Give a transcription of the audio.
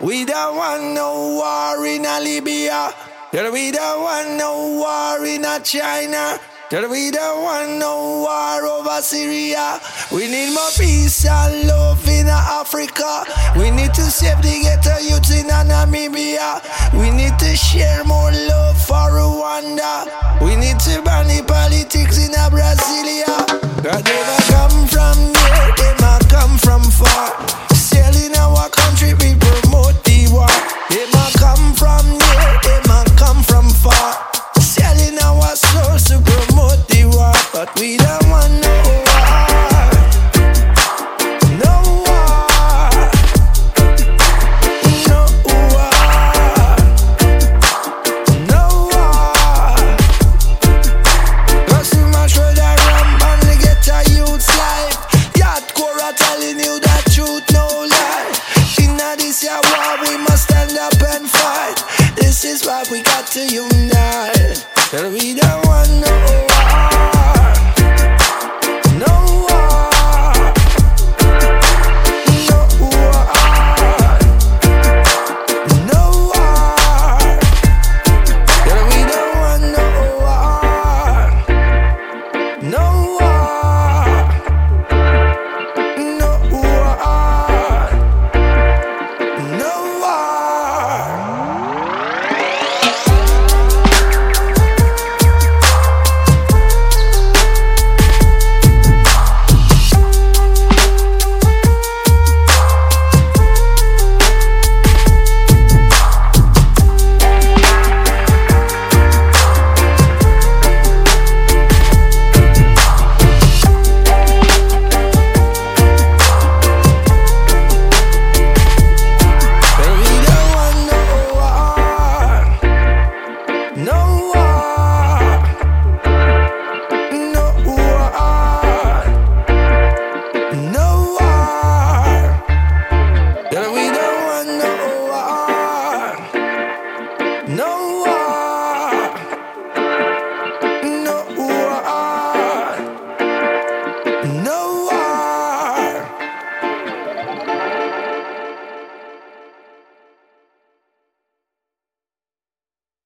We don't want no war in Libya. Tell we don't want no war in China. Tell we don't want no war over Syria. We need more peace and love in Africa. We need to save the ghetto youth in Namibia. We need to share more love for Rwanda. We need to ban the politics in Brasilia. God never come from near, they come from far. Why we got to unite. Tell we don't want no No